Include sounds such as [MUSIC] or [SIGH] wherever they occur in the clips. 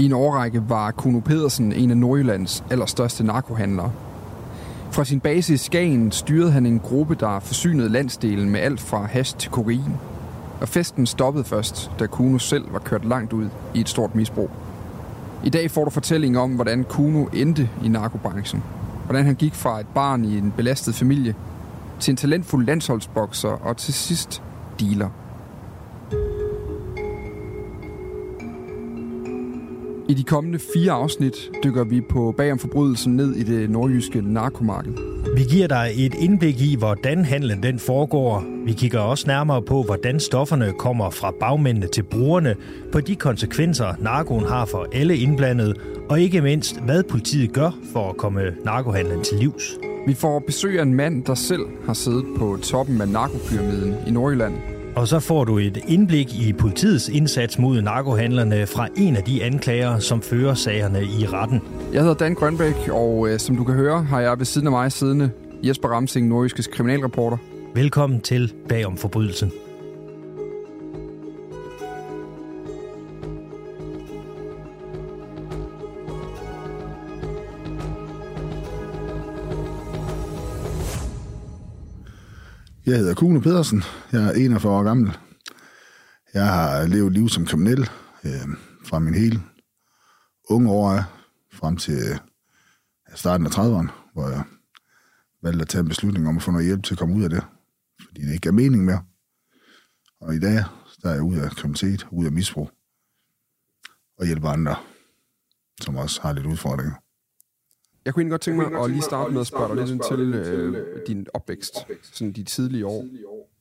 I en årrække var Kuno Pedersen en af Nordjyllands allerstørste narkohandlere. Fra sin base i Skagen styrede han en gruppe, der forsynede landsdelen med alt fra hash til kokain. Og festen stoppede først, da Kuno selv var kørt langt ud i et stort misbrug. I dag får du fortælling om, hvordan Kuno endte i narkobranchen. Hvordan han gik fra et barn i en belastet familie til en talentfuld landsholdsbokser og til sidst dealer. I de kommende fire afsnit dykker vi på bagom forbrydelsen ned i det nordjyske narkomarked. Vi giver dig et indblik i, hvordan handlen den foregår. Vi kigger også nærmere på, hvordan stofferne kommer fra bagmændene til brugerne, på de konsekvenser, narkoen har for alle indblandede, og ikke mindst, hvad politiet gør for at komme narkohandlen til livs. Vi får besøg af en mand, der selv har siddet på toppen af narkopyramiden i Nordjylland. Og så får du et indblik i politiets indsats mod narkohandlerne fra en af de anklager, som fører sagerne i retten. Jeg hedder Dan Grønbæk, og øh, som du kan høre, har jeg ved siden af mig siddende Jesper Ramsing, nordjyskes kriminalreporter. Velkommen til Bagom Forbrydelsen. Jeg hedder Kuno Pedersen. Jeg er 41 år gammel. Jeg har levet liv som kriminel øh, fra min hele unge år frem til øh, starten af 30'erne, hvor jeg valgte at tage en beslutning om at få noget hjælp til at komme ud af det, fordi det ikke er mening mere. Og i dag der er jeg ude af kriminalitet, ude af misbrug, og hjælper andre, som også har lidt udfordringer. Jeg kunne egentlig godt tænke mig at lige starte med at spørge dig lidt ind til øh, din opvækst, sådan de tidlige år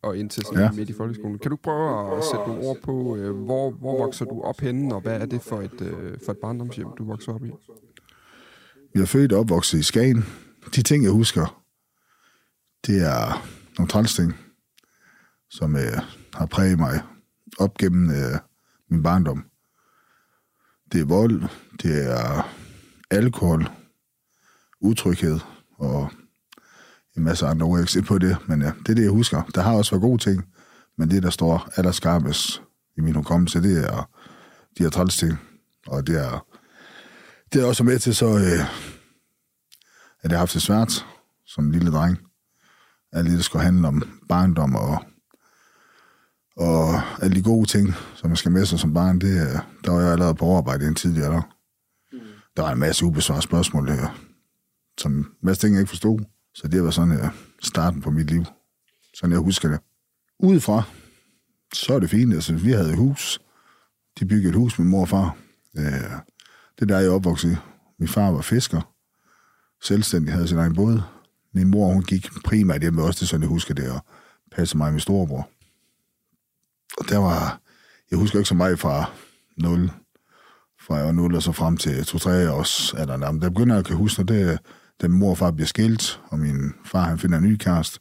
og indtil sådan ja. midt i folkeskolen. Kan du prøve at sætte nogle ord på, øh, hvor, hvor vokser du op henne, og hvad er det for et, øh, for et barndomshjem, du vokser op i? Jeg er født og opvokset i Skagen. De ting, jeg husker, det er nogle trælsting, som øh, har præget mig op gennem øh, min barndom. Det er vold, det er alkohol, utryghed og en masse andre ord. Jeg ikke på det, men ja, det er det, jeg husker. Der har også været gode ting, men det, der står allerskarpest i min hukommelse, det er de her træls ting. Og det er, det er også med til så, øh, at jeg har haft det svært som lille dreng. Alt det, der skulle handle om barndom og, og alle de gode ting, som man skal med sig som barn, det, der var jeg allerede på overarbejde i en tidligere alder. Der var en masse ubesvarede spørgsmål, øh, som en masse ting, jeg ikke forstod. Så det var sådan uh, starten på mit liv. Sådan jeg husker det. Udefra, så er det fint. Altså, vi havde et hus. De byggede et hus med mor og far. Uh, det er der, jeg opvoksede. Min far var fisker. Selvstændig havde sin egen båd. Min mor, hun gik primært hjemme også, det sådan jeg husker det, og passede mig med storebror. Og der var, jeg husker ikke så meget fra 0, fra jeg var 0 og så frem til 2-3 års alderen. Der begynder jeg at kan huske, når det, da min mor og far bliver skilt, og min far han finder en ny kæreste.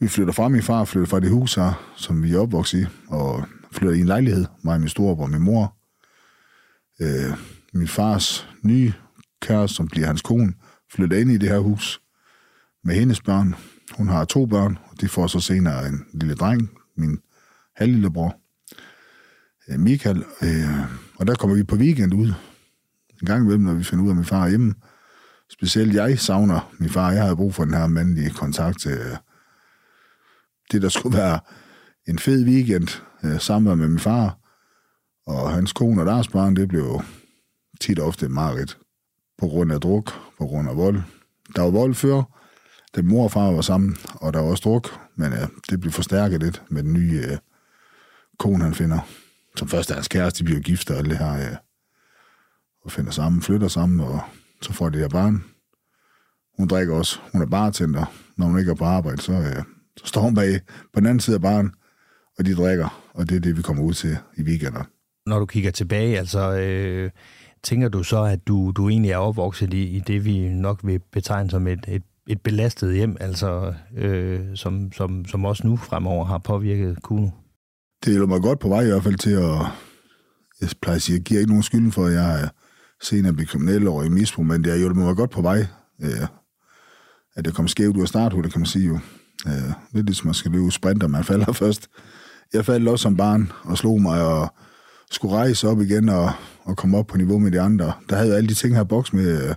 Vi flytter fra min far, flytter fra det hus her, som vi er opvokset i, og flytter i en lejlighed, mig og min storebror og min mor. Øh, min fars nye kæreste, som bliver hans kone, flytter ind i det her hus med hendes børn. Hun har to børn, og de får så senere en lille dreng, min halvlillebror, øh, Michael. Øh, og der kommer vi på weekend ud. En gang imellem, når vi finder ud af, at min far er hjemme. Specielt jeg savner min far. Jeg havde brug for den her mandlige kontakt til øh, det, der skulle være en fed weekend øh, sammen med min far. Og hans kone og deres barn, det blev tit ofte meget på grund af druk, på grund af vold. Der var vold før, da mor og far var sammen, og der var også druk, men øh, det blev forstærket lidt med den nye øh, kone, han finder. Som først er hans kæreste, de bliver gift og alt det her, øh, og finder sammen, flytter sammen, og så får de her barn. Hun drikker også. Hun er bartender. Når hun ikke er på arbejde, så, øh, så står hun bag på den anden side af baren, og de drikker, og det er det, vi kommer ud til i weekender. Når du kigger tilbage, altså, øh, tænker du så, at du, du egentlig er opvokset i, i det, vi nok vil betegne som et, et, et belastet hjem, altså øh, som, som, som også nu fremover har påvirket Kuno? Det hjælper mig godt på vej i hvert fald til at... Jeg plejer at sige, jeg giver ikke nogen skylden for, at jeg er senere blive kriminelle over i misbrug, men det har hjulpet mig godt på vej. Øh, at det kom skævt ud af starthullet, kan man sige jo. Øh, lidt ligesom man skal løbe sprinter, man falder [LAUGHS] først. Jeg faldt også som barn og slog mig og skulle rejse op igen og, og komme op på niveau med de andre. Der havde jeg alle de ting her boks med. Øh,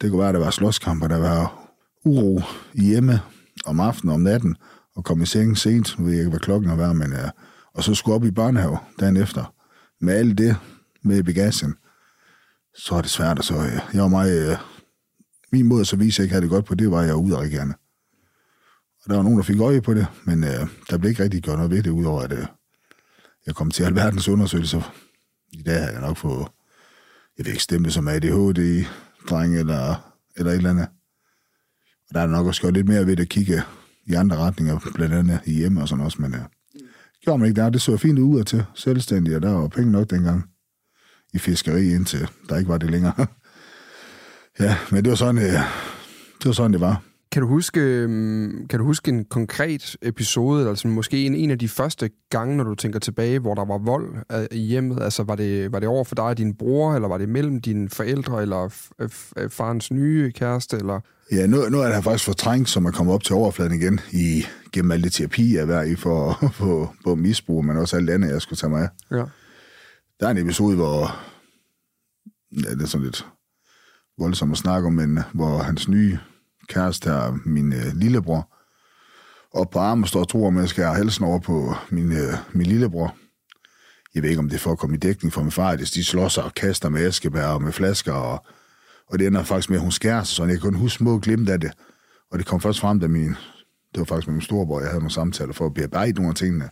det kunne være, at der var slåskamper, der var uro i hjemme om aftenen om natten, og komme i seng sent, nu ved jeg ikke, hvad klokken har været, men Øh, og så skulle op i børnehave dagen efter. Med alt det med i bagagen, så er det svært, og så uh, jeg var meget... øh, min måde så vise, at jeg ikke havde det godt på, det var, at jeg var udadreagerende. Og der var nogen, der fik øje på det, men øh, der blev ikke rigtig gjort noget ved det, udover at øh, jeg kom til alverdens undersøgelser. I dag har jeg nok fået, jeg ved ikke stemme som ADHD-dreng eller, eller et eller andet. Og der er nok også gjort lidt mere ved at kigge i andre retninger, blandt andet i hjemme og sådan også, men øh, gjorde man ikke der. Det så fint ud af til selvstændig, og der var penge nok dengang i fiskeri, indtil der ikke var det længere. [LAUGHS] ja, men det var sådan, uh, det var sådan, det var. Kan du huske, øhm, kan du huske en konkret episode, altså måske en, en af de første gange, når du tænker tilbage, hvor der var vold øh, i hjemmet? Altså var det, var det over for dig og din bror, eller var det mellem dine forældre, eller farens nye kæreste? Eller? Ja, nu, nu er det faktisk fortrængt, som er kommet op til overfladen igen, i, gennem alle de terapi, jeg er i for, for, [LAUGHS] for misbrug, men også alt andet, jeg skulle tage mig af. Ja. Der er en episode, hvor ja, det er sådan lidt voldsomt at snakke om, men hvor hans nye kæreste her, min øh, lillebror, og på armen står og tror, at jeg skal have halsen over på min, øh, min lillebror. Jeg ved ikke, om det er for at komme i dækning for min far, hvis de slår sig og kaster med æskebær og med flasker, og, og det ender faktisk med, at hun skærer sig, så jeg kan huske små glimt af det. Og det kom først frem, da min, det var faktisk med min storebror, jeg havde nogle samtaler for at bearbejde nogle af tingene.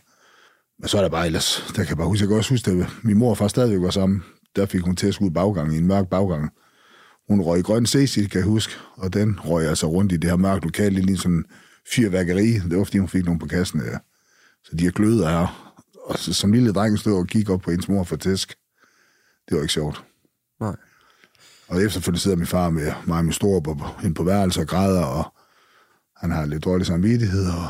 Men så er der bare ellers, der kan jeg bare huske, jeg kan også huske, at min mor og far stadigvæk var sammen. Der fik hun til at skulle ud baggang i en mørk baggang hun røg i grøn Cecil, kan jeg huske, og den røg altså rundt i det her mørke lokale, lige sådan fyrværkeri. Det var, fordi hun fik nogen på kassen. Ja. Så de er gløder her. Og så, som lille dreng stod og kiggede op på ens mor for tæsk. Det var ikke sjovt. Nej. Og efterfølgende sidder min far med mig og min store på, ind på værelse og græder, og han har lidt dårlig samvittighed, og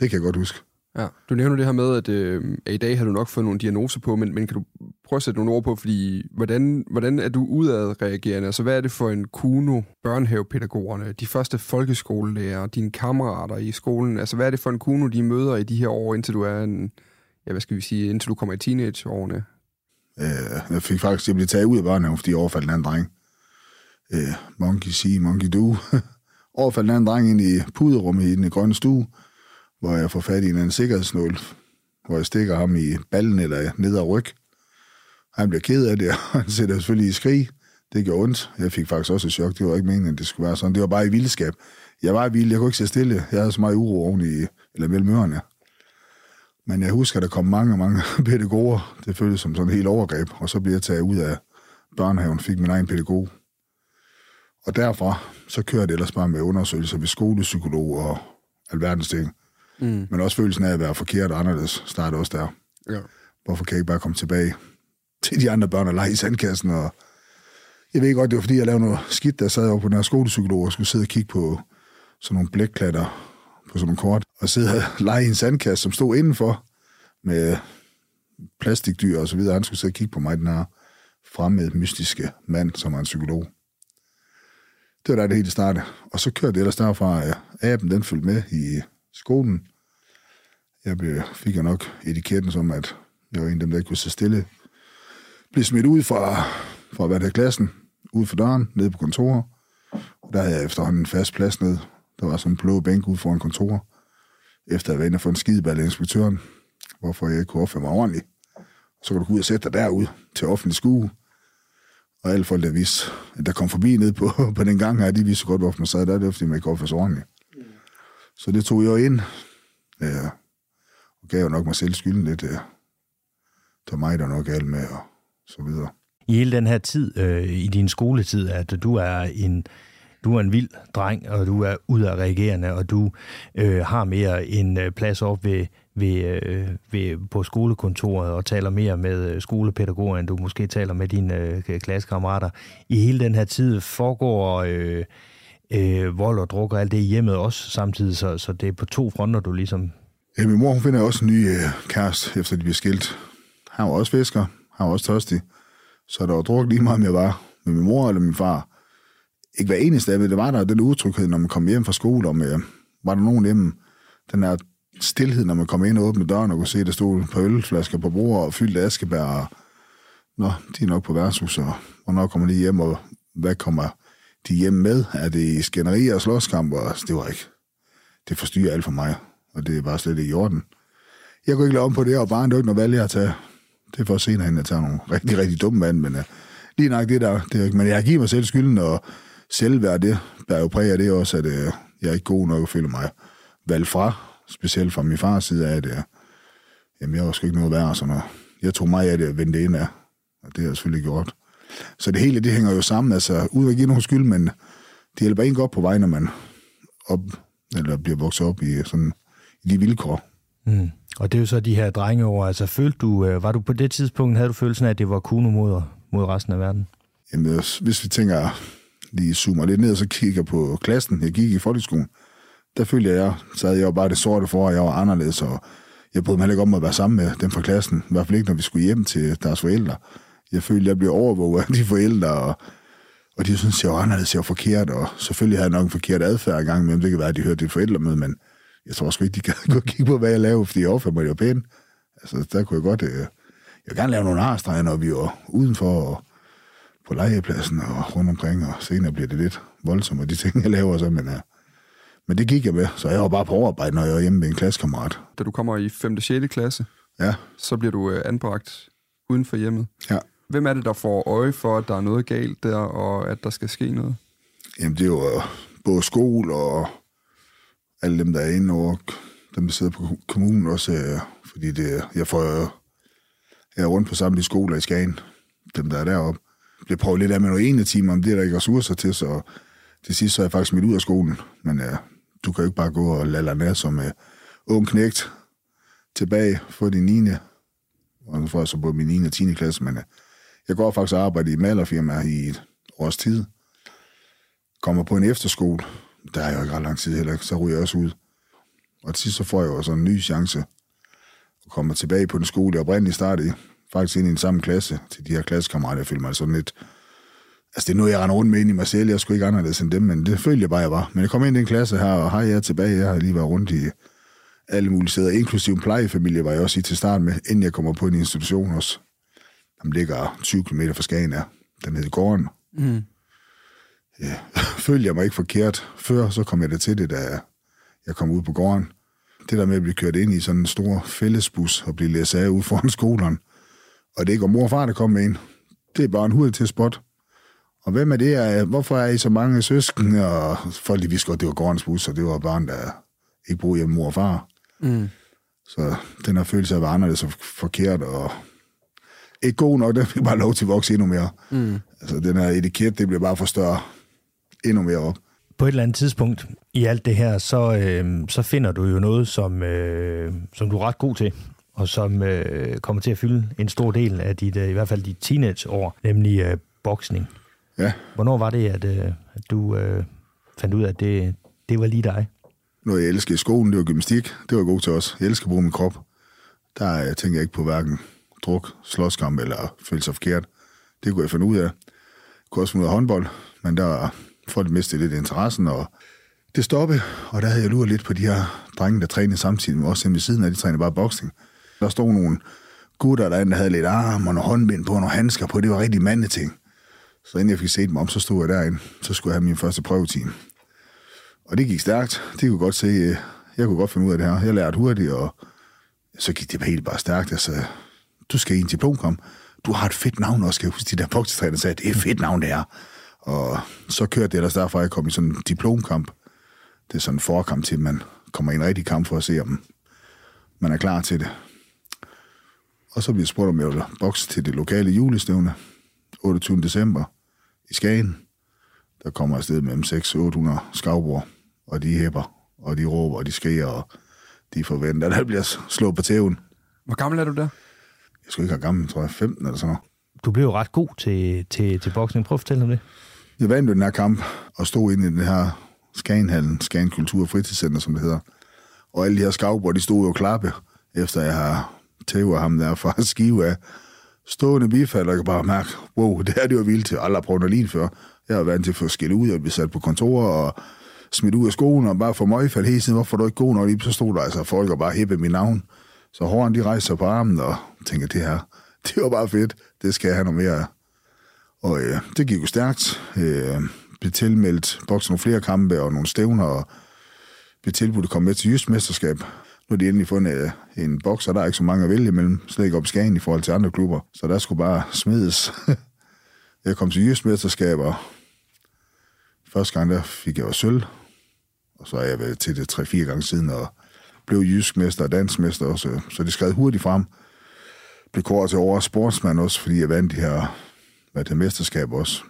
det kan jeg godt huske. Ja, du nævner det her med, at, øh, at i dag har du nok fået nogle diagnoser på, men, men kan du prøve at sætte nogle ord på, fordi hvordan, hvordan er du udadreagerende? Altså, hvad er det for en kuno, børnehavepædagogerne, de første folkeskolelærer, dine kammerater i skolen? Altså, hvad er det for en kuno, de møder i de her år, indtil du er en, ja, hvad skal vi sige, indtil du kommer i teenageårene? Øh, jeg fik faktisk, jeg blev taget ud af børnehaven, fordi jeg overfaldt en anden dreng. Øh, monkey see, monkey do. [LAUGHS] overfaldt en anden dreng ind i puderummet i den grønne stue, hvor jeg får fat i en anden sikkerhedsnål, hvor jeg stikker ham i ballen eller ned ad ryg. Han bliver ked af det, [LAUGHS] og han sætter selvfølgelig i skrig. Det gjorde ondt. Jeg fik faktisk også et chok. Det var ikke meningen, at det skulle være sådan. Det var bare i vildskab. Jeg var i vild. Jeg kunne ikke se stille. Jeg havde så meget uro oven i, eller mellem ørerne. Men jeg husker, at der kom mange, mange [LAUGHS] pædagoger. Det føltes som sådan en helt overgreb. Og så blev jeg taget ud af børnehaven, fik min egen pædagog. Og derfra, så kørte det ellers bare med undersøgelser ved skolepsykolog og alverdens ting. Mm. Men også følelsen af at være forkert og anderledes startede også der. Ja. Hvorfor kan jeg ikke bare komme tilbage? til de andre børn og lege i sandkassen. Og jeg ved godt, det var fordi, jeg lavede noget skidt, der sad jeg på den her skolepsykolog og skulle sidde og kigge på sådan nogle blækklatter på sådan nogle kort, og sidde og [LAUGHS] lege i en sandkasse, som stod indenfor med plastikdyr og så videre. Han skulle sidde og kigge på mig, den her fremmede, mystiske mand, som er en psykolog. Det var der det hele startede. Og så kørte det ellers derfra, at aben den fulgte med i skolen. Jeg blev, fik jo nok etiketten som, at jeg var en af dem, der ikke kunne sidde stille. Blev smidt ud fra, fra hvad der klassen, ud for døren, ned på kontoret. Og der havde jeg efterhånden en fast plads ned. Der var sådan en blå bænk ud foran kontoret. Efter at være inde og få en skideball af inspektøren, hvorfor jeg ikke kunne opføre mig ordentligt. Så kunne du gå ud og sætte dig derud til offentlig skue. Og alle folk, der vidste, at der kom forbi ned på, [LAUGHS] på den gang her, de vidste godt, hvorfor man sad der. Det var, fordi man ikke opførte sig ordentligt. Så det tog jeg ind. Ja, og gav jo nok mig selv skylden lidt. Ja. Det var mig, der nok galt med, og så videre. I hele den her tid, øh, i din skoletid, at du er en du er en vild dreng, og du er udadreagerende, og du øh, har mere en øh, plads op ved, ved, øh, ved, på skolekontoret og taler mere med øh, skolepædagoger, end du måske taler med dine øh, klassekammerater. I hele den her tid foregår øh, øh, vold og druk og alt det i hjemmet også samtidig, så, så det er på to fronter, du ligesom... Ja, min mor hun finder også en ny øh, kæreste, efter de bliver skilt. Han var også fisker, han var også tørstig, så der var druk lige meget, om jeg var med min mor eller min far ikke hver eneste af det, var der den utryghed, når man kom hjem fra skole, om øh, var der nogen hjemme, den der stillhed, når man kom ind og åbnede døren og kunne se, at der stod på ølflasker på bordet og fyldte askebær. Og, Nå, de er nok på værtshus, og hvornår kommer de hjem, og hvad kommer de hjem med? Er det skænderier og slåskamp? Og altså, det var ikke. Det forstyrrer alt for mig, og det er bare slet ikke i orden. Jeg kunne ikke lade om på det, og bare en ikke noget valg, jeg har taget. Det er for senere, at jeg tager nogle rigtig, rigtig dumme mand, men uh, lige nok det der, det er, men jeg giver mig selv skylden, og selvværd, det er jo præget af det også, at uh, jeg er ikke god nok at føle mig valgt fra, specielt fra min fars side af, at uh, jamen, jeg var sgu ikke noget værd, så noget. jeg tog mig af det at vende det ind af, og det har jeg selvfølgelig gjort. Så det hele, det hænger jo sammen, altså uden at give nogen skyld, men det hjælper en godt på vej, når man op, eller bliver vokset op i, sådan, i de vilkår. Mm. Og det er jo så de her drengeår, altså følte du, øh, var du på det tidspunkt, havde du følelsen af, at det var kuno mod, mod resten af verden? Jamen, hvis vi tænker lige zoomer lidt ned og så kigger på klassen, jeg gik i folkeskolen, der følte jeg, så jeg jo bare det sorte for, at jeg var anderledes, og jeg brød mig ikke om at være sammen med dem fra klassen, i hvert fald ikke, når vi skulle hjem til deres forældre. Jeg følte, jeg blev overvåget af de forældre, og, og de synes, jeg var anderledes, jeg var forkert, og selvfølgelig havde jeg nok en forkert adfærd gang men det kan være, at de hørte det forældre med, men jeg tror også ikke, de kan gå kigge på, hvad jeg lavede, fordi jeg opførte mig jo pænt. Altså, der kunne jeg godt... Øh, jeg vil gerne lave nogle arstreger, når vi var udenfor, og på legepladsen og rundt omkring, og senere bliver det lidt voldsomt, og de ting, jeg laver så, men, ja. men det gik jeg med, så jeg var bare på overarbejde, når jeg var hjemme med en klassekammerat. Da du kommer i 5. og 6. klasse, ja. så bliver du øh, anbragt uden for hjemmet. Ja. Hvem er det, der får øje for, at der er noget galt der, og at der skal ske noget? Jamen, det er jo øh, både skole og alle dem, der er inde over, dem, der sidder på kommunen også, øh, fordi det, jeg får øh, jeg er rundt på samtlige skoler i Skagen, dem, der er deroppe bliver prøvet lidt af med nogle ene timer, om det er der ikke ressourcer til, så til sidst så er jeg faktisk smidt ud af skolen. Men ja, du kan jo ikke bare gå og lade ned som uh, ung knægt tilbage for din 9. Og så får jeg så både min 9. og 10. klasse, men uh, jeg går faktisk og arbejder i malerfirma i et års tid. Kommer på en efterskole, der er jo ikke ret lang tid heller, så ryger jeg også ud. Og til sidst så får jeg jo så en ny chance og kommer tilbage på den skole, jeg oprindeligt startede i faktisk ind i den samme klasse til de her klassekammerater. Jeg føler mig sådan lidt... Altså, det er noget, jeg render rundt med ind i mig selv. Jeg skulle ikke anderledes end dem, men det følte jeg bare, jeg var. Men jeg kom ind i en klasse her, og hej, jeg er tilbage. Jeg har lige været rundt i alle mulige steder. Inklusive en plejefamilie var jeg også i til start med, inden jeg kommer på en institution også. Den ligger 20 km fra Skagen her. Den hedder Gården. Mm. Ja, [LAUGHS] følte jeg mig ikke forkert. Før så kom jeg der til det, da jeg kom ud på gården. Det der med at blive kørt ind i sådan en stor fællesbus og blive læst af ude foran skolen, og det er ikke mor og far, der kommer med en. Det er bare en hurtig til spot. Og hvem er det? Hvorfor er I så mange søsken? Og folk de vidste godt, det var gårdens bus, og det var barn, der ikke boede hjemme mor og far. Mm. Så den her følelse af, at være så forkert, og ikke god nok, den fik bare lov til at vokse endnu mere. Mm. Altså, den her etiket, det bliver bare for større endnu mere op. På et eller andet tidspunkt i alt det her, så, øh, så finder du jo noget, som, øh, som du er ret god til og som øh, kommer til at fylde en stor del af dit, øh, i hvert fald dit teenageår, nemlig øh, boksning. Ja. Hvornår var det, at, øh, at du øh, fandt ud af, at det, det var lige dig? Noget, jeg elsker i skolen, det var gymnastik. Det var godt til os. Jeg elsker at bruge min krop. Der øh, tænker jeg ikke på hverken druk, slåskamp eller føle sig forkert. Det kunne jeg finde ud af. Jeg kunne også finde ud af håndbold, men der folk mistede lidt interessen, og det stoppede, og der havde jeg luret lidt på de her drenge, der trænede samtidig med os ved siden af, de trænede bare boksning. Der stod nogle gutter derinde, der havde lidt arm og nogle håndbind på, og nogle handsker på. Det var rigtig mandeting. Så inden jeg fik set dem om, så stod jeg derinde. Så skulle jeg have min første prøvetime. Og det gik stærkt. Det kunne godt se, øh, jeg kunne godt finde ud af det her. Jeg lærte hurtigt, og så gik det helt bare stærkt. altså du skal i en diplomkamp. Du har et fedt navn også, skal jeg huske. De der boksetræner sagde, det er et fedt navn, det er. Og så kørte det ellers derfra, jeg kom i sådan en diplomkamp. Det er sådan en forkamp til, at man kommer i en rigtig kamp for at se, om man er klar til det. Og så bliver jeg spurgt, om jeg ville bokse til det lokale julestævne 28. december i Skagen. Der kommer afsted mellem 600-800 skavbord, og de hæpper, og de råber, og de skriger, og de forventer, at der bliver slået på tæven. Hvor gammel er du der? Jeg skulle ikke have gammel, tror jeg, 15 eller sådan noget. Du blev jo ret god til, til, til boksning. Prøv at fortælle om det. Jeg vandt jo den her kamp, og stod inde i den her Skagenhallen, Skagen Kultur- og Fritidscenter, som det hedder. Og alle de her skavbror, de stod jo klappe, efter jeg har tævet ham der fra [LAUGHS] skive af stående bifald, og jeg kan bare mærke, wow, det er det jo vildt til. Aldrig prøvet noget lige før. Jeg har været til at få skilt ud og blive sat på kontor og smidt ud af skolen og bare få møgfald hele tiden. Hvorfor er du ikke god nok? Så stod der altså folk og bare hæppe mit navn. Så Horn, de rejser på armen og tænker, det her, [LAUGHS] det var bare fedt. Det skal jeg have noget mere af. Og øh, det gik jo stærkt. Øh, blev tilmeldt bokset nogle flere kampe og nogle stævner, og blev tilbudt at komme med til Jysk Mesterskab. Nu har de endelig fundet øh, en bokser, der er ikke så mange at vælge imellem, slet ikke op i Skagen i forhold til andre klubber. Så der skulle bare smides. [LAUGHS] jeg kom til Jysk Mesterskab, og første gang der fik jeg jo sølv, og så har jeg været til det tre-fire gange siden, og blev jysk mester og dansmester også, så det skred hurtigt frem. Blev kåret til over sportsmand også, fordi jeg vandt de her hvad det mesterskab også.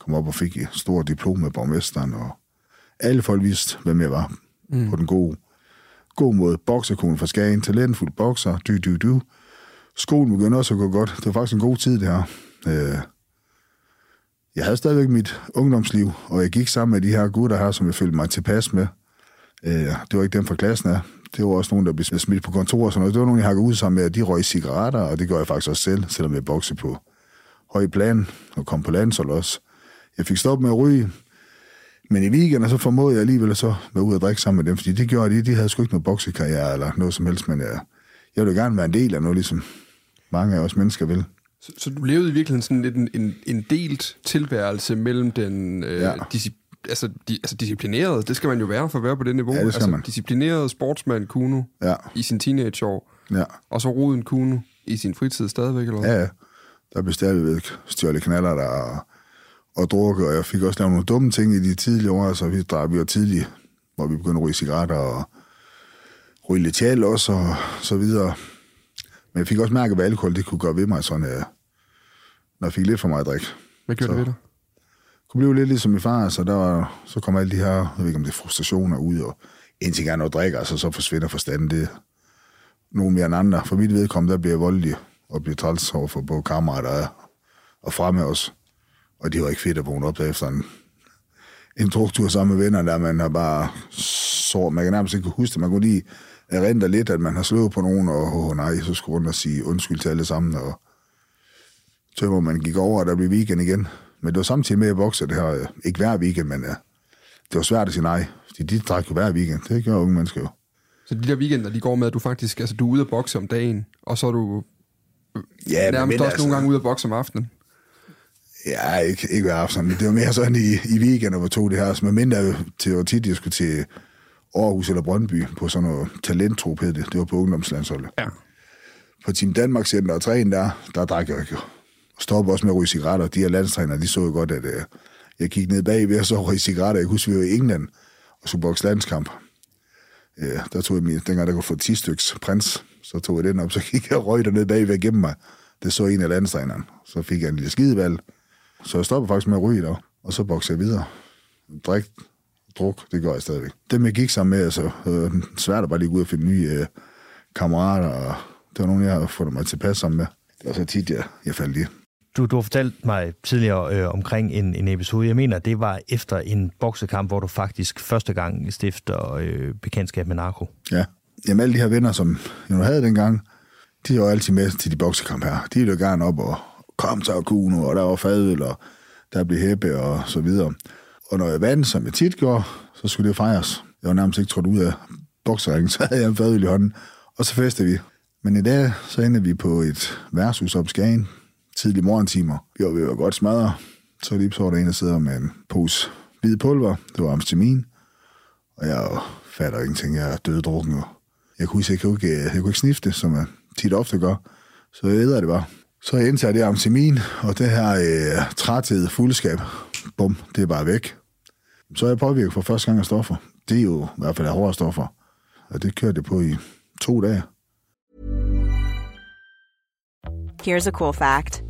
Kom op og fik et stort diplom med borgmesteren, og alle folk vidste, hvem jeg var mm. på den gode, gode måde. Bokserkonen fra Skagen, talentfuld bokser, du, du, du. Skolen begyndte også at gå godt. Det var faktisk en god tid, det her. Øh, jeg havde stadigvæk mit ungdomsliv, og jeg gik sammen med de her gutter her, som jeg følte mig tilpas med. Øh, det var ikke dem fra klassen af. Det var også nogen, der blev smidt på kontor og sådan noget. Det var nogen, jeg hakkede ud sammen med, at de røg cigaretter, og det gør jeg faktisk også selv, selvom jeg bokser på høj plan og kom på landshold også. Jeg fik stoppet med at ryge, men i weekenden så formåede jeg alligevel så være ude og drikke sammen med dem, fordi det gjorde de. De havde sgu ikke noget boksekarriere eller noget som helst, men jeg, jeg ville gerne være en del af noget, ligesom mange af os mennesker vil. Så, så du levede i virkeligheden sådan lidt en, en, en delt tilværelse mellem den øh, Ja. disci- altså, di, altså disciplineret, det skal man jo være for at være på det niveau. Ja, det skal altså, man. disciplineret sportsmand Kuno Ja. i sin teenageår, Ja. og så roden Kuno i sin fritid stadigvæk, eller hvad? Ja, ja. Der blev stadigvæk stjålet knaller der og, og drukke, og jeg fik også lavet nogle dumme ting i de tidlige år, så vi drak vi var tidligt, hvor vi begyndte at ryge cigaretter og ryge lidt tjal også, og så videre. Men jeg fik også mærke, hvad alkohol det kunne gøre ved mig, sådan, øh, når jeg fik lidt for meget drik. Hvad gjorde Så- det ved dig? Kunne blive lidt ligesom min far, så der var, så kom alle de her, jeg ved ikke om det er frustrationer ud, og en ting er noget drikker, altså så forsvinder forstanden det. Nogle mere end andre. For mit vedkommende, der bliver jeg voldelig og bliver træls over for både kammerater og, og fremme os. Og det var ikke fedt at vågne op der efter en, en druktur sammen med venner, der man har bare sår. Man kan nærmest ikke huske det. Man kunne lige erindre lidt, at man har slået på nogen, og oh, nej, så skulle rundt og sige undskyld til alle sammen, og så man gik over, og der blev weekend igen. Men det var samtidig med at bokse det her, øh, ikke hver weekend, men uh, det var svært at sige nej. Fordi de drak jo hver weekend. Det gør unge mennesker jo. Så de der weekender, de går med, at du faktisk, altså du er ude at bokse om dagen, og så er du Ja, men nærmest mindre, også nogle gange ude at bokse om aftenen. Ja, ikke, ikke hver aften. Det var mere sådan i, i weekender, hvor tog det her. Så med mindre til, hvor tit jeg skulle til Aarhus eller Brøndby på sådan noget talenttrup, hed det. Det var på ungdomslandsholdet. Ja. På Team Danmark Center og træen der, der drak jeg ikke stoppe også med at ryge cigaretter. De her landstræner, de så jo godt, at øh, jeg kiggede ned bagved og så røg cigaretter. Jeg husker, vi var i England og skulle bokse landskamp. Uh, der tog jeg min, dengang der kunne få 10 styks prins, så tog jeg den op, så gik jeg og røg dernede bagved og mig. Det så en af landstræneren. Så fik jeg en lille skidevalg. Så jeg stoppede faktisk med at ryge der, og så boksede jeg videre. Drik, druk, det gør jeg stadigvæk. Dem jeg gik sammen med, altså, øh, svært at bare lige gå ud og finde nye øh, kammerater, og Det var nogen, jeg har fundet mig tilpas sammen med. Det var så tit, jeg, jeg faldt i. Du, du har fortalt mig tidligere øh, omkring en, en episode. Jeg mener, det var efter en boksekamp, hvor du faktisk første gang stifter øh, bekendtskab med narko. Ja. Jamen alle de her venner, som jeg nu havde dengang, de var altid med til de boksekamp her. De ville gerne op og kom til Akuno, og der var fadøl, og der blev hæppe og så videre. Og når jeg vandt, som jeg tit gjorde, så skulle det fejres. Jeg var nærmest ikke trådt ud af bokseringen, [LAUGHS] så havde jeg en fadøl i hånden, og så festede vi. Men i dag, så endte vi på et værtshus op Skagen, tidlige morgentimer. Vi var godt smadret. Så lige så var der en, der sidder med en pose hvid pulver. Det var amfetamin. Og jeg fatter ingenting. Jeg er døddrukken. Og jeg kunne, jeg, kunne ikke, jeg kunne ikke snifte det, som jeg tit ofte gør. Så jeg æder det bare. Så jeg indtager det amfetamin, og det her øh, træthed, fuldskab, bum, det er bare væk. Så er jeg påvirket for første gang af stoffer. Det er jo i hvert fald af hårde stoffer. Og det kørte det på i to dage. Here's a cool fact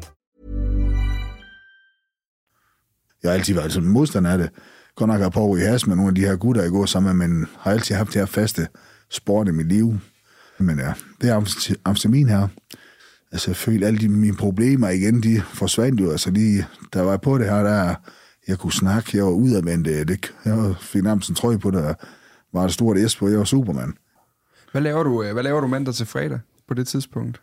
Jeg har altid været sådan modstander af det. Godt nok har på i has med nogle af de her gutter, jeg går sammen med, men har altid haft det her faste sport i mit liv. Men ja, det er amfetamin her. Altså, jeg følte alle de, mine problemer igen, de forsvandt jo. Altså, lige, der var jeg på det her, der jeg kunne snakke, jeg var udadvendt. Øh, det, jeg fik nærmest en trøje på, der var et stort S på, jeg var Superman. Hvad laver du, øh, hvad laver du mandag til fredag på det tidspunkt?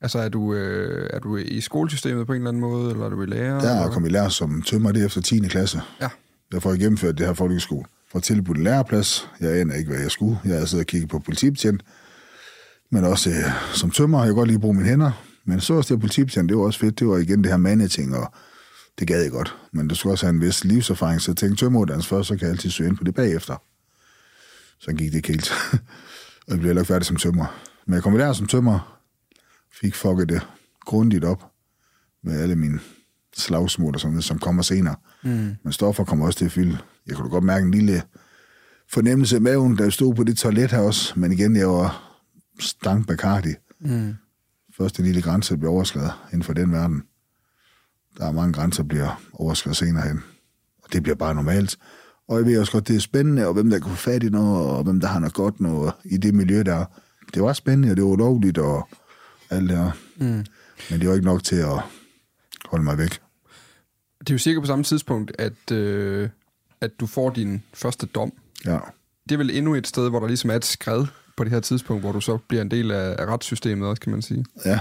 Altså, er du, øh, er du i skolesystemet på en eller anden måde, eller er du i lærer? Der er kommet i lærer som tømmer det efter 10. klasse. Ja. Jeg får gennemført det her folkeskole. For tilbudt en læreplads. Jeg aner ikke, hvad jeg skulle. Jeg har siddet og kigget på politibetjent. Men også øh, som tømmer, jeg kan godt lige bruge mine hænder. Men så også det politibetjent, det var også fedt. Det var igen det her mandeting, og det gad jeg godt. Men du skulle også have en vis livserfaring, så jeg tænkte, tømmeruddannelse først, så kan jeg altid søge ind på det bagefter. Så gik det ikke helt. [LAUGHS] og jeg blev heller ikke færdig som tømmer. Men jeg kom i lærer som tømmer, fik fucket det grundigt op med alle mine slagsmål og sådan noget, som kommer senere. Mm. Men stoffer kommer også til at fylde. Jeg kunne da godt mærke en lille fornemmelse i maven, da jeg stod på det toilet her også. Men igen, jeg var stank Bacardi. Mm. Første lille grænse bliver overskrevet inden for den verden. Der er mange grænser, der bliver overskrevet senere hen. Og det bliver bare normalt. Og jeg ved også godt, det er spændende, og hvem der kan få fat i noget, og hvem der har noget godt noget i det miljø der. Det var spændende, og det var ulovligt, og alt det her. Mm. Men det var ikke nok til at holde mig væk. Det er jo cirka på samme tidspunkt, at, øh, at du får din første dom. Ja. Det er vel endnu et sted, hvor der ligesom er et skred på det her tidspunkt, hvor du så bliver en del af, af retssystemet også, kan man sige. Ja,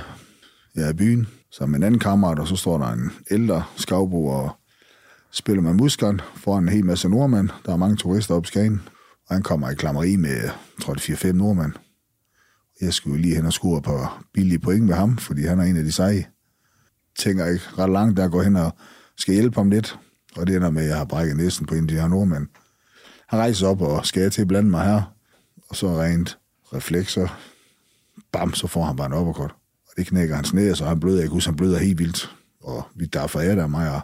jeg er i byen sammen med en anden kammerat, og så står der en ældre skavbo og spiller med muskeren foran en hel masse nordmænd. Der er mange turister op i Skagen, og han kommer i klammeri med, jeg tror det er 4-5 nordmænd. Jeg skulle lige hen og score på billige point med ham, fordi han er en af de seje. Tænker ikke ret langt, der går hen og skal hjælpe ham lidt. Og det ender med, at jeg har brækket næsten på en af de her nordmænd. Han rejser op og skal jeg til at blande mig her. Og så rent reflekser. Bam, så får han bare en uppercut. Og det knækker hans næse, så han bløder. Jeg kan huske, han bløder helt vildt. Og vi derfor er der mig og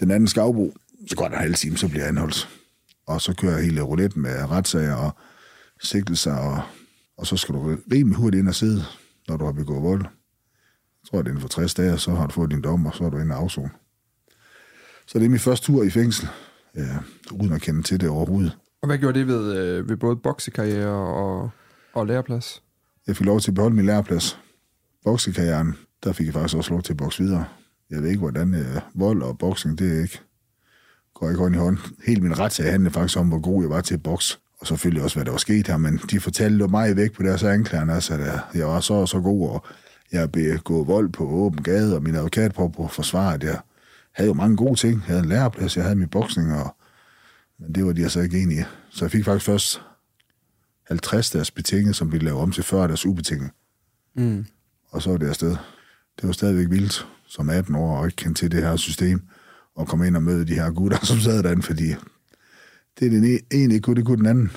den anden skavbo. Så går der en halv time, så bliver jeg anholdt. Og så kører jeg hele rouletten med retssager og sigtelser. Og, og så skal du rimelig hurtigt ind og sidde, når du har begået vold. Jeg tror, at inden for 60 dage, så har du fået din dom, og så er du inde og afzone. Så det er min første tur i fængsel, ja, uden at kende til det overhovedet. Og hvad gjorde det ved, øh, ved både boksekarriere og, og læreplads? Jeg fik lov til at beholde min læreplads. Boksekarrieren, der fik jeg faktisk også lov til at bokse videre. Jeg ved ikke, hvordan øh, vold og boksning, det er ikke, går ikke hånd i hånd. Helt min retssag handlede faktisk om, hvor god jeg var til at bokse. Og selvfølgelig også, hvad der var sket her, men de fortalte jo mig væk på deres anklagerne, altså, at jeg var så og så god, og jeg begået vold på åben gade, og min advokat på at forsvare, at jeg havde jo mange gode ting. Jeg havde en læreplads, jeg havde min boksning, og, men det var de altså ikke enige. Så jeg fik faktisk først 50 deres betinget, som blev lavet om til 40 deres ubetinget. Mm. Og så var det afsted. Det var stadigvæk vildt, som 18 år, og ikke kendte til det her system, og komme ind og møde de her gutter, [LAUGHS] som sad derinde, fordi det er den ene ikke kunne, det kunne den anden.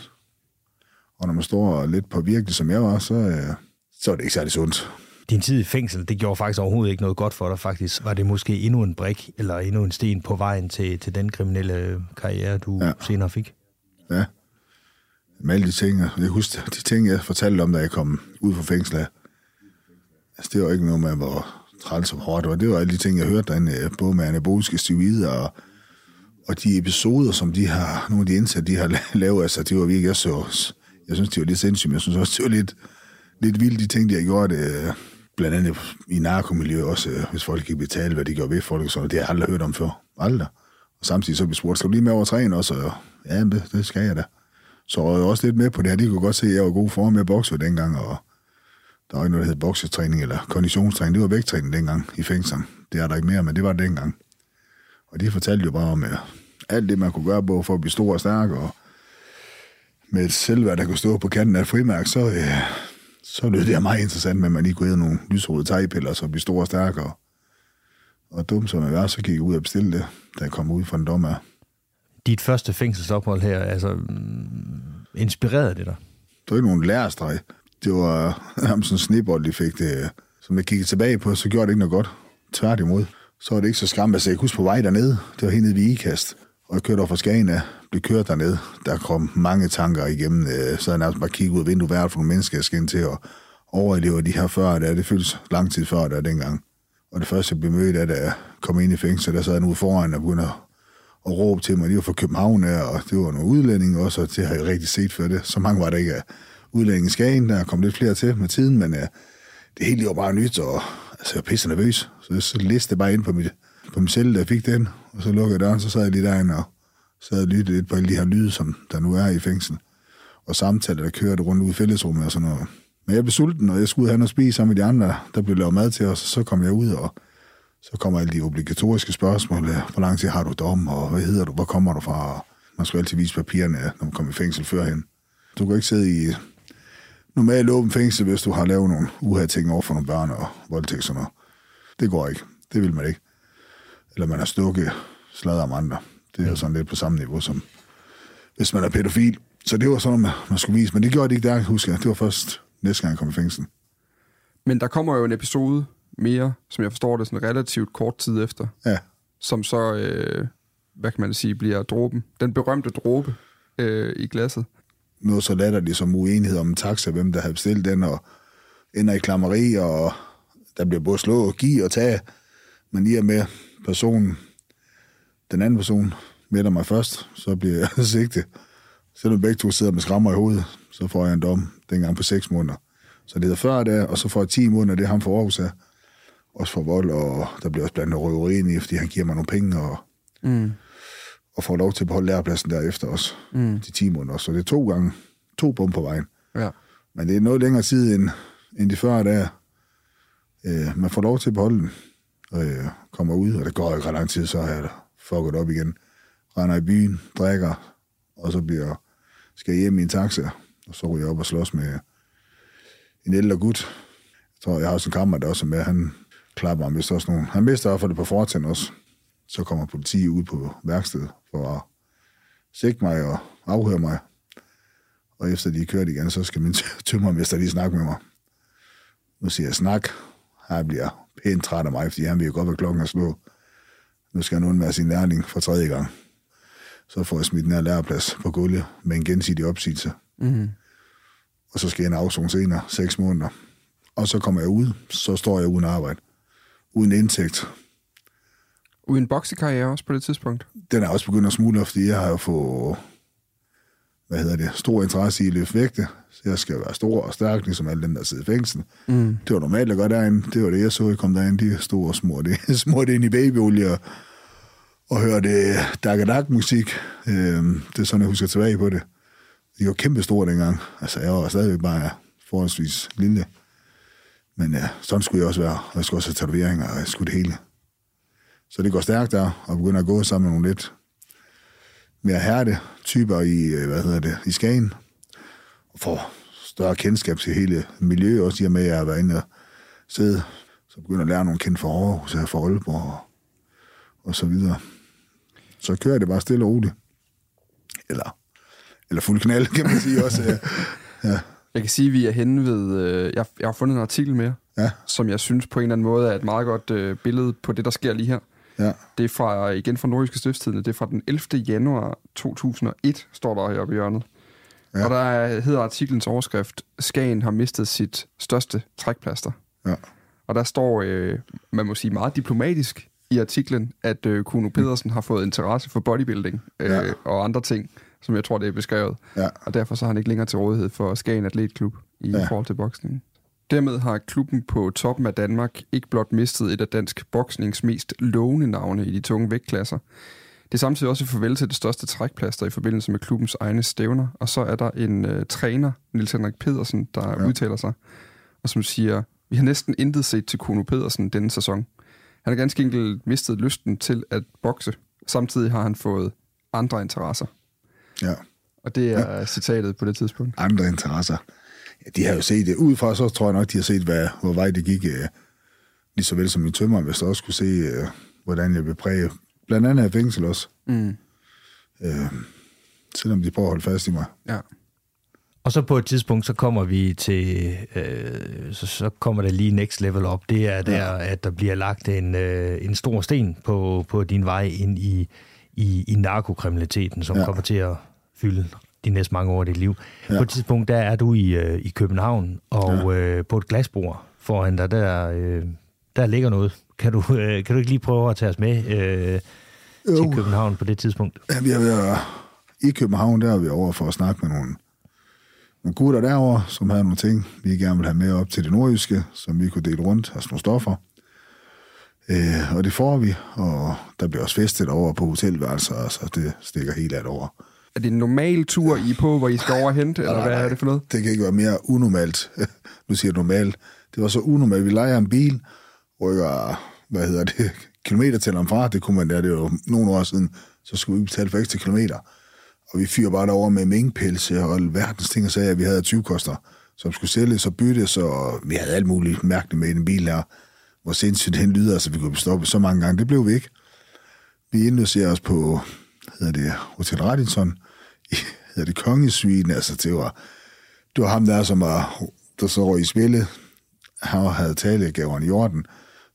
Og når man står lidt på virkelig, som jeg var, så, øh, så er det ikke særlig sundt. din tid i fængsel, det gjorde faktisk overhovedet ikke noget godt for dig faktisk. Var det måske endnu en brik, eller endnu en sten på vejen til, til den kriminelle karriere, du ja. senere fik? Ja. Med alle de ting, jeg husker de ting, jeg fortalte om, da jeg kom ud fra fængslet. Altså, det var ikke noget med, hvor træls og hårdt det var. Det var alle de ting, jeg hørte derinde, både med anaboliske steroider og, og de episoder, som de har, nogle af de indsatte, de har lavet, altså, det var virkelig, jeg så, jeg synes, det var lidt sindssygt, men jeg synes også, det var lidt, lidt vildt, de ting, de har gjort, øh, blandt andet i narkomiljøet også, øh, hvis folk ikke betalte, hvad de gjorde ved folk, så det har jeg aldrig hørt om før. Aldrig. Og samtidig så blev spurgt, skal du lige med over træen også? Og, ja, det, det skal jeg da. Så jeg også lidt med på det her. De kunne godt se, at jeg var god form med at bokse dengang, og der var ikke noget, der hed boksetræning eller konditionstræning. Det var vægttræning dengang i fængslen. Det er der ikke mere, men det var det dengang. Og de fortalte jo bare om at alt det, man kunne gøre både for at blive stor og stærk, og med et selvværd, der kunne stå på kanten af et frimærk, så, ja, så lød det meget interessant, at man lige kunne have nogle lysrøde tegpiller, så blive stor og stærk. Og, og dum som jeg var, så gik jeg ud og bestille det, da jeg kom ud fra en dommer. Dit første fængselsophold her, altså, inspirerede det dig? Det var ikke nogen lærerstreg. Det var [LAUGHS] ham sådan en snebold, de fik det. Som jeg kiggede tilbage på, så gjorde det ikke noget godt. Tværtimod. Så var det ikke så skræmt. Altså, jeg kunne huske på vej dernede. Det var helt nede ved Ikast. Og jeg kørte over fra Skagen af, blev kørt derned. Der kom mange tanker igennem. Øh, så jeg nærmest bare kigget ud af vinduet, hvad for nogle mennesker, jeg skal ind til at overleve de her før der. Det føltes lang tid før der dengang. Og det første, jeg blev mødt af, da jeg kom ind i fængsel, der sad jeg ude foran og begyndte at råbe til mig. De var fra København af, og det var nogle udlændinge også, og det har jeg rigtig set før det. Så mange var der ikke af udlændinge i Skagen. Der kom lidt flere til med tiden, men øh, det hele var bare nyt, og altså, jeg var pisse nervøs. Så, så læste bare ind på mit, på min fik den, og så lukkede døren, så sad jeg lige derinde og sad og lyttede lidt på alle de her lyde, som der nu er i fængsel. Og samtaler, der kørte rundt ud i fællesrummet og sådan noget. Men jeg blev sulten, og jeg skulle ud have noget at spise sammen med de andre. Der blev lavet mad til os, og så kom jeg ud, og så kommer alle de obligatoriske spørgsmål. Hvor lang tid har du dom, og hvad hedder du, hvor kommer du fra? Man skulle altid vise papirerne, når man kom i fængsel førhen. Du kan ikke sidde i normalt åben fængsel, hvis du har lavet nogle uha ting over for nogle børn og voldtægt sådan noget. Det går ikke. Det vil man ikke. Eller man har stukket sladder om andre. Det er jo sådan lidt på samme niveau som hvis man er pædofil. Så det var sådan, man, man skulle vise. Men det gjorde det ikke der, husker jeg. Det var først næste gang, jeg kom i fængsel. Men der kommer jo en episode mere, som jeg forstår det, sådan relativt kort tid efter. Ja. Som så, øh, hvad kan man sige, bliver dråben. Den berømte dråbe øh, i glasset. Noget så latterligt som uenighed om en taxa, hvem der har bestilt den, og ender i klammeri, og der bliver både slå og give og tage. Men i og med personen, den anden person, mætter mig først, så bliver jeg [LAUGHS] sigtet. Selvom begge to sidder med skrammer i hovedet, så får jeg en dom dengang på 6 måneder. Så det hedder 40 dage, og så får jeg 10 måneder, det er ham for Aarhus af. Også for vold, og der bliver også blandt røveri ind i, fordi han giver mig nogle penge, og, Mm. og får lov til at beholde lærepladsen derefter også. Mm. De 10 måneder. Så det er to gange, to bum på vejen. Ja. Men det er noget længere tid end, end de 40 dage. Øh, man får lov til at beholde den, øh, kommer ud, og det går ikke ret lang tid, så har jeg fucket op igen. Render i byen, drikker, og så bliver, skal jeg hjem i en taxa, og så ryger jeg op og slås med en ældre gut. Jeg tror, jeg har også en kammerat, der også er med, han klapper ham vist også nogen. Han mister i hvert fald det på fortænd også. Så kommer politiet ud på værkstedet for at sigte mig og afhøre mig. Og efter de er kørt igen, så skal min [LAUGHS] tømmermester lige snakke med mig. Nu siger jeg snak. Her bliver pænt træt af mig, fordi han vil jo godt, hvad klokken er slå. Nu skal han undvære sin lærling for tredje gang. Så får jeg smidt den her læreplads på gulvet med en gensidig opsigelse. Mm. Og så skal jeg en afzone senere, seks måneder. Og så kommer jeg ud, så står jeg uden arbejde. Uden indtægt. Uden boksekarriere også på det tidspunkt. Den er også begyndt at smule, fordi jeg har jo fået, hvad hedder det, stor interesse i at løfte vægte. Så jeg skal være stor og stærk, ligesom alle dem, der sidder i fængsel. Mm. Det var normalt at gøre derinde. Det var det, jeg så, jeg kom derind. De stod og smurte, [LAUGHS] smurte ind i babyolie og, og hørte dak musik øhm, Det er sådan, jeg husker tilbage på det. De var kæmpe store dengang. Altså, jeg var stadigvæk bare forholdsvis lille. Men ja, sådan skulle jeg også være. Og jeg skulle også have tatoveringer, og jeg skulle det hele. Så det går stærkt der, og begynder at gå sammen med nogle lidt mere hærde typer i, øh, hvad hedder det, i Skagen. Og får større kendskab til hele miljøet, også i og med, at jeg har været inde og sidde. Så begynder at lære nogle kendt for Aarhus, her for Aalborg og, og så videre. Så kører det bare stille og roligt. Eller, eller fuld knald, kan man sige også. Ja. [LAUGHS] ja. Jeg kan sige, at vi er henne ved... Øh, jeg, jeg har fundet en artikel mere, Ja. som jeg synes på en eller anden måde er et meget godt øh, billede på det, der sker lige her. Ja. Det er fra, igen fra Nordiske Stiftstidende, det er fra den 11. januar 2001, står der heroppe i hjørnet. Ja. Og der er- hedder artiklens overskrift, Skagen har mistet sit største trækplaster. Ja. Og der står, øh, man må sige meget diplomatisk i artiklen, at øh, Kuno Pedersen har fået interesse for bodybuilding øh, Ja. og andre ting, som jeg tror, det er beskrevet. Ja. Og derfor så er han ikke længere til rådighed for Skagen Atletklub i ja. Forhold til boksning. Dermed har klubben på toppen af Danmark ikke blot mistet et af dansk boksnings mest lovende navne i de tunge vægtklasser. Det er samtidig også farvel til det største trækplaster i forbindelse med klubbens egne stævner. Og så er der en øh, træner, Nils Henrik Pedersen, der ja. udtaler sig, og som siger, vi har næsten intet set til Kuno Pedersen denne sæson. Han har ganske enkelt mistet lysten til at bokse. Samtidig har han fået andre interesser. Ja. Og det er ja. citatet på det tidspunkt. Andre interesser. Ja, de har jo set det. Udefra så tror jeg nok, de har set, hvad, hvor vej det gik. Øh, lige så vel som min tømmer, hvis der også kunne se, øh, hvordan jeg vil præge. Blandt andet af fængsel også. Mm. Øh, selvom de prøver at holde fast i mig. Ja. Og så på et tidspunkt, så kommer vi til, øh, så, så kommer der lige next level op. Det er der, ja. at der bliver lagt en, øh, en stor sten på, på din vej ind i, i, i narkokriminaliteten, som. Ja. kommer til at fylde de næste mange år af dit liv. Ja. På et tidspunkt, der er du i, øh, i København, og ja. øh, på et glasbord foran dig, der, øh, der ligger noget. Kan du, øh, kan du ikke lige prøve at tage os med øh, til. København på det tidspunkt? Ja, vi har været i København, der er vi over for at snakke med nogle, nogle gutter derovre, som havde nogle ting, vi gerne ville have med op til det nordjyske, som vi kunne dele rundt, altså nogle stoffer. Øh, og det får vi, og der bliver også festet over på hotelværelser, altså det stikker helt af over. Er det en normal tur, I er på, hvor I skal over og hente, eller hvad er det for noget? Det kan ikke være mere unormalt. [LAUGHS] nu siger jeg normalt. Det var så unormalt. Vi leger en bil, rykker, hvad hedder det, kilometertælleren fra. Det kunne man der, det var jo nogle år siden. Så skulle vi betale for ekstra kilometer. Og vi fyrer bare derover med minkpelse og alverdens ting og sager. Vi havde 20 koster, som skulle sælges og byttes, og vi havde alt muligt mærkeligt med i den bil her. Hvor sindssygt den lyder, altså vi kunne stoppe så mange gange. Det blev vi ikke. Vi indløser os på, hedder det, Hotel Radisson, i, [LAUGHS] hedder det Kongesvinen, altså det var, det var ham der, som var, der så røg i spillet. Han havde talegaveren i orden,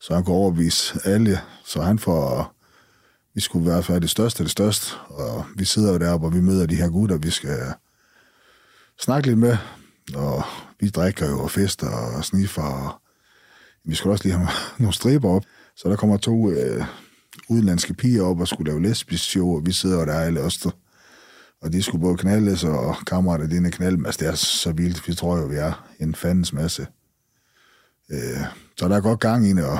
så han kunne overbevise alle, så han får, vi skulle i hvert fald det største af det største, og vi sidder jo deroppe, og vi møder de her gutter, vi skal snakke lidt med, og vi drikker jo og fester og sniffer, og vi skulle også lige have [LAUGHS] nogle striber op, så der kommer to øh, udenlandske piger op og skulle lave lesbisk show, og vi sidder og der alle os, der- og de skulle både knaldes, og kammerater dine knalde, altså det er så vildt, vi tror jo, vi er en fandens masse. Øh, så der er godt gang i det, og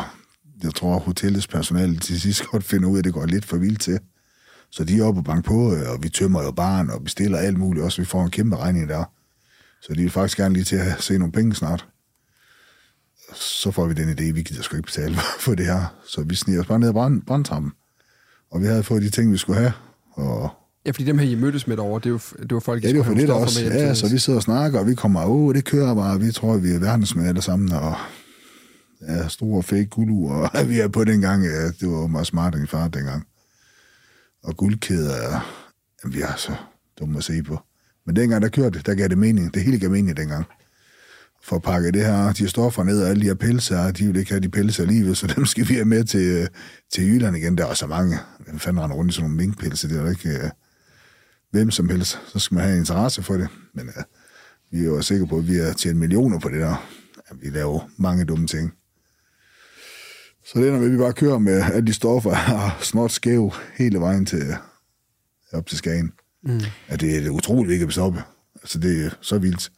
jeg tror, hotellets personale til sidst godt finder ud af, at det går lidt for vildt til. Så de er oppe og bank på, og vi tømmer jo barn og bestiller alt muligt. Også vi får en kæmpe regning der. Så de vil faktisk gerne lige til at se nogle penge snart. Så får vi den idé, vi gider sgu ikke betale [LAUGHS] for det her. Så vi sniger os bare ned ad brand, brandtrappen. Og vi havde fået de ting, vi skulle have. Og Ja, fordi dem her, I mødtes med derovre, det, er jo, det var folk, I Ja, det var for lidt også. med Ja, så vi sidder og snakker, og vi kommer, åh, det kører bare, vi tror, vi er verdensmænd alle sammen, og ja, store fake gulu, og [LAUGHS] vi er på dengang, ja, det var meget smart end far dengang. Og guldkæder, ja, vi er så dumme at se på. Men dengang, der kørte der gav det mening. Det hele gav mening dengang. For at pakke det her, de stoffer ned, og alle de her pelse her, de vil ikke have de pelse alligevel, så dem skal vi have med til, til Jylland igen. Der er så mange, hvem fanden render rundt i sådan nogle minkpelse, det er jo ikke... øh, hvem som helst, så skal man have interesse for det. Men uh, vi er jo sikre på, at vi har tjent millioner på det der. Ja, vi laver mange dumme ting. Så det ender med, at vi bare kører med alle de stoffer og snart skæv hele vejen til op til Skagen. Mm. Ja, det er er utroligt ikke at stoppe. Altså, det er så vildt.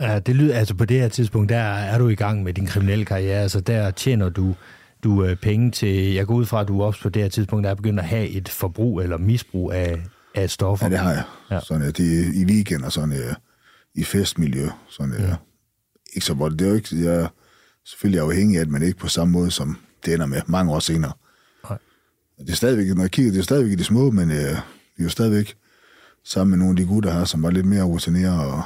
Ja, det lyder, altså på det her tidspunkt, der er du i gang med din kriminelle karriere, altså der tjener du, du øh, penge til, jeg går ud fra, at du også på det her tidspunkt er begyndt at have et forbrug eller misbrug af, af stoffer. Ja, det har jeg. Ja. Ja. Sådan, ja, det er i weekend og sådan, ja, i festmiljø. Sådan, ja. Ikke så voldt. Det er jo ikke, jeg er selvfølgelig afhængig af, at man ikke på samme måde, som det ender med mange år senere. Nej. Det er stadigvæk, når jeg kigger, det er stadigvæk i det små, men øh, vi er jo stadigvæk sammen med nogle af de gutter her, som var lidt mere rutineret, og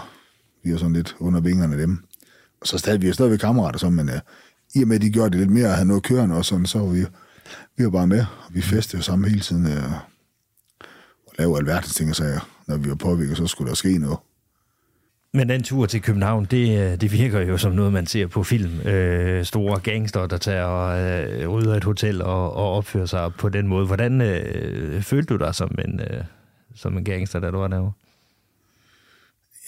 vi er sådan lidt under vingerne af dem. Og så stadig, vi er stadigvæk kammerater, så, men øh, i og med, at de gjorde det lidt mere og havde noget kørende og sådan, så var vi, vi var bare med, og vi festede jo sammen hele tiden, øh, og lavede alverdens ting og sager. Øh, når vi var påvirket, så skulle der ske noget. Men den tur til København, det, øh, det virker jo som noget, man ser på film. Øh, store gangster, der tager og øh, rydder et hotel og, og opfører sig på den måde. Hvordan øh, følte du dig som en, øh, som en gangster, da du var derovre?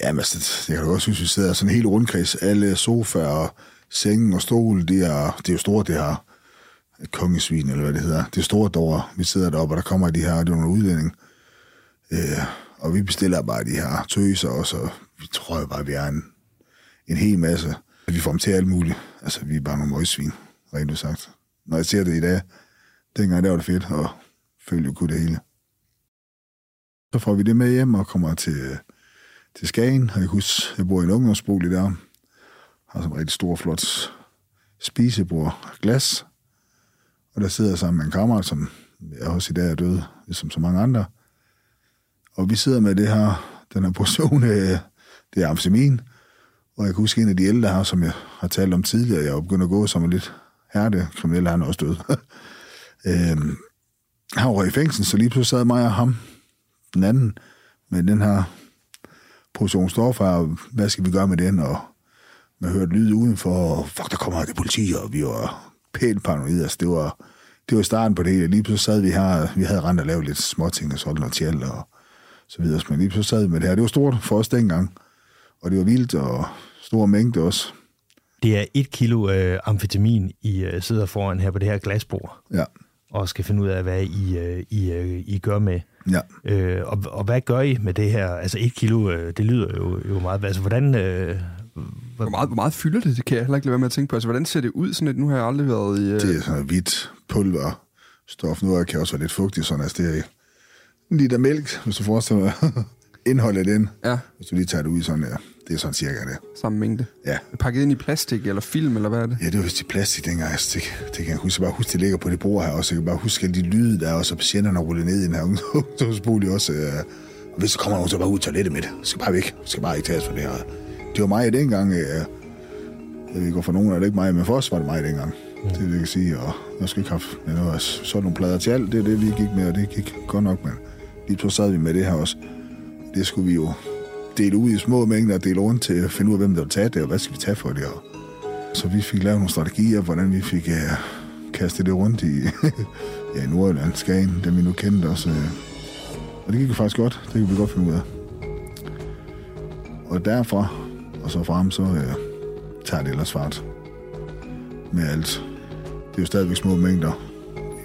Jamen, altså, jeg kan også synes, vi sidder sådan en helt rundkreds. Alle sofaer og sengen og stol, det er, det er jo store, det her kongesvin, eller hvad det hedder. Det er store dår, vi sidder deroppe, og der kommer de her, det er nogle udlænding. Øh, og vi bestiller bare de her tøser også, og vi tror jo bare, vi er en, en hel masse. Vi får dem til alt muligt. Altså, vi er bare nogle møgsvin, rent sagt. Når jeg ser det i dag, dengang der var det fedt, og følte jo kunne det hele. Så får vi det med hjem og kommer til, til Skagen. Og jeg husker, jeg bor i en ungdomsbolig der. Har sådan en rigtig stor, flot spisebord glas. Og der sidder jeg sammen med en kammerat, som jeg også i dag er død, ligesom så mange andre. Og vi sidder med det her, den her portion af det er amfetamin. Og jeg kan huske en af de ældre her, som jeg har talt om tidligere, jeg er begyndt at gå som en lidt herde, kriminelle, han er også død. [LAUGHS] øhm, han var i fængsel, så lige pludselig sad mig og ham, den anden, med den her portion stoffer, hvad skal vi gøre med den, og man hørte lyd udenfor, og fuck, der kommer det politi, og vi var pænt paranoid, altså det var, det var starten på det hele. Lige pludselig sad vi her, vi havde rent at lave lidt småting og sådan noget tjæl og så videre, men lige pludselig sad vi med det her. Det var stort for os dengang, og det var vildt og stor mængde også. Det er et kilo øh, amfetamin, I øh, sidder foran her på det her glasbord. Ja. Og skal finde ud af, hvad I, øh, I, øh, I gør med. Ja. Øh, og, og hvad gør I med det her? Altså et kilo, øh, det lyder jo, jo meget. Altså hvordan... Øh, hvor, meget, hvor meget fylder det? Det kan jeg heller ikke lade være med at tænke på. Altså hvordan ser det ud? Sådan et, nu har jeg aldrig været i... Øh... Det er sådan et hvidt pulver stof. Nu kan også være lidt fugtigt, sådan altså det er en liter mælk, hvis du forestiller dig [LAUGHS] indholdet af den. Ja. Hvis du lige tager det ud sådan der. Det er sådan cirka det. Samme mængde? Ja. Pakket ind i plastik eller film, eller hvad er det? Ja, det var vist i plastik dengang. Altså, det, det kan jeg huske. Jeg bare huske, det ligger på det bord her også. Jeg kan bare huske alle de lyde, der er også, og patienterne ruller ned i den her [LAUGHS] ungdomsbolig også. Øh, og hvis så kommer nogen, så bare ud til toilettet med det. skal bare væk. skal bare ikke tages for det her. Det var mig dengang. Øh, jeg ved ikke, hvorfor nogen er det ikke mig, men for os var det mig dengang. Mm. Det er det, jeg kan sige. Og jeg skal ikke have noget, sådan nogle plader til alt. Det er det, vi gik med, og det gik godt nok, men lige så sad vi med det her også. Det skulle vi jo dele ud i små mængder og dele rundt til at finde ud af, hvem der vil tage det, og hvad skal vi tage for det. Og så vi fik lavet nogle strategier, hvordan vi fik uh, kastet det rundt i [LAUGHS] ja, Nordjylland, Skagen, dem vi nu kendte også. Uh, og det gik jo faktisk godt. Det kan vi godt finde ud af. Og derfra, og så frem, så uh, tager det ellers fart med alt. Det er jo stadigvæk små mængder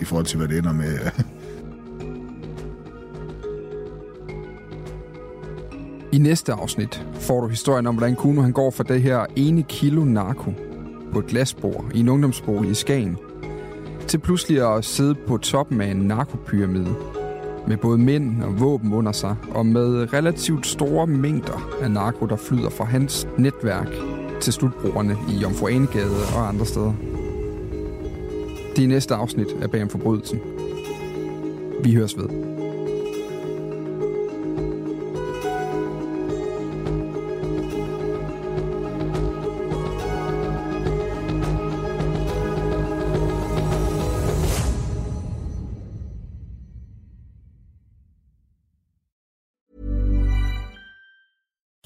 i forhold til, hvad det ender med. [LAUGHS] I næste afsnit får du historien om, hvordan Kuno han går fra det her ene kilo narko på et glasbord i en ungdomsbolig i Skagen, til pludselig at sidde på toppen af en narkopyramide med både mænd og våben under sig, og med relativt store mængder af narko, der flyder fra hans netværk til slutbrugerne i Jomfru Anegade og andre steder. Det er næste afsnit af Bag om Forbrydelsen. Vi høres ved.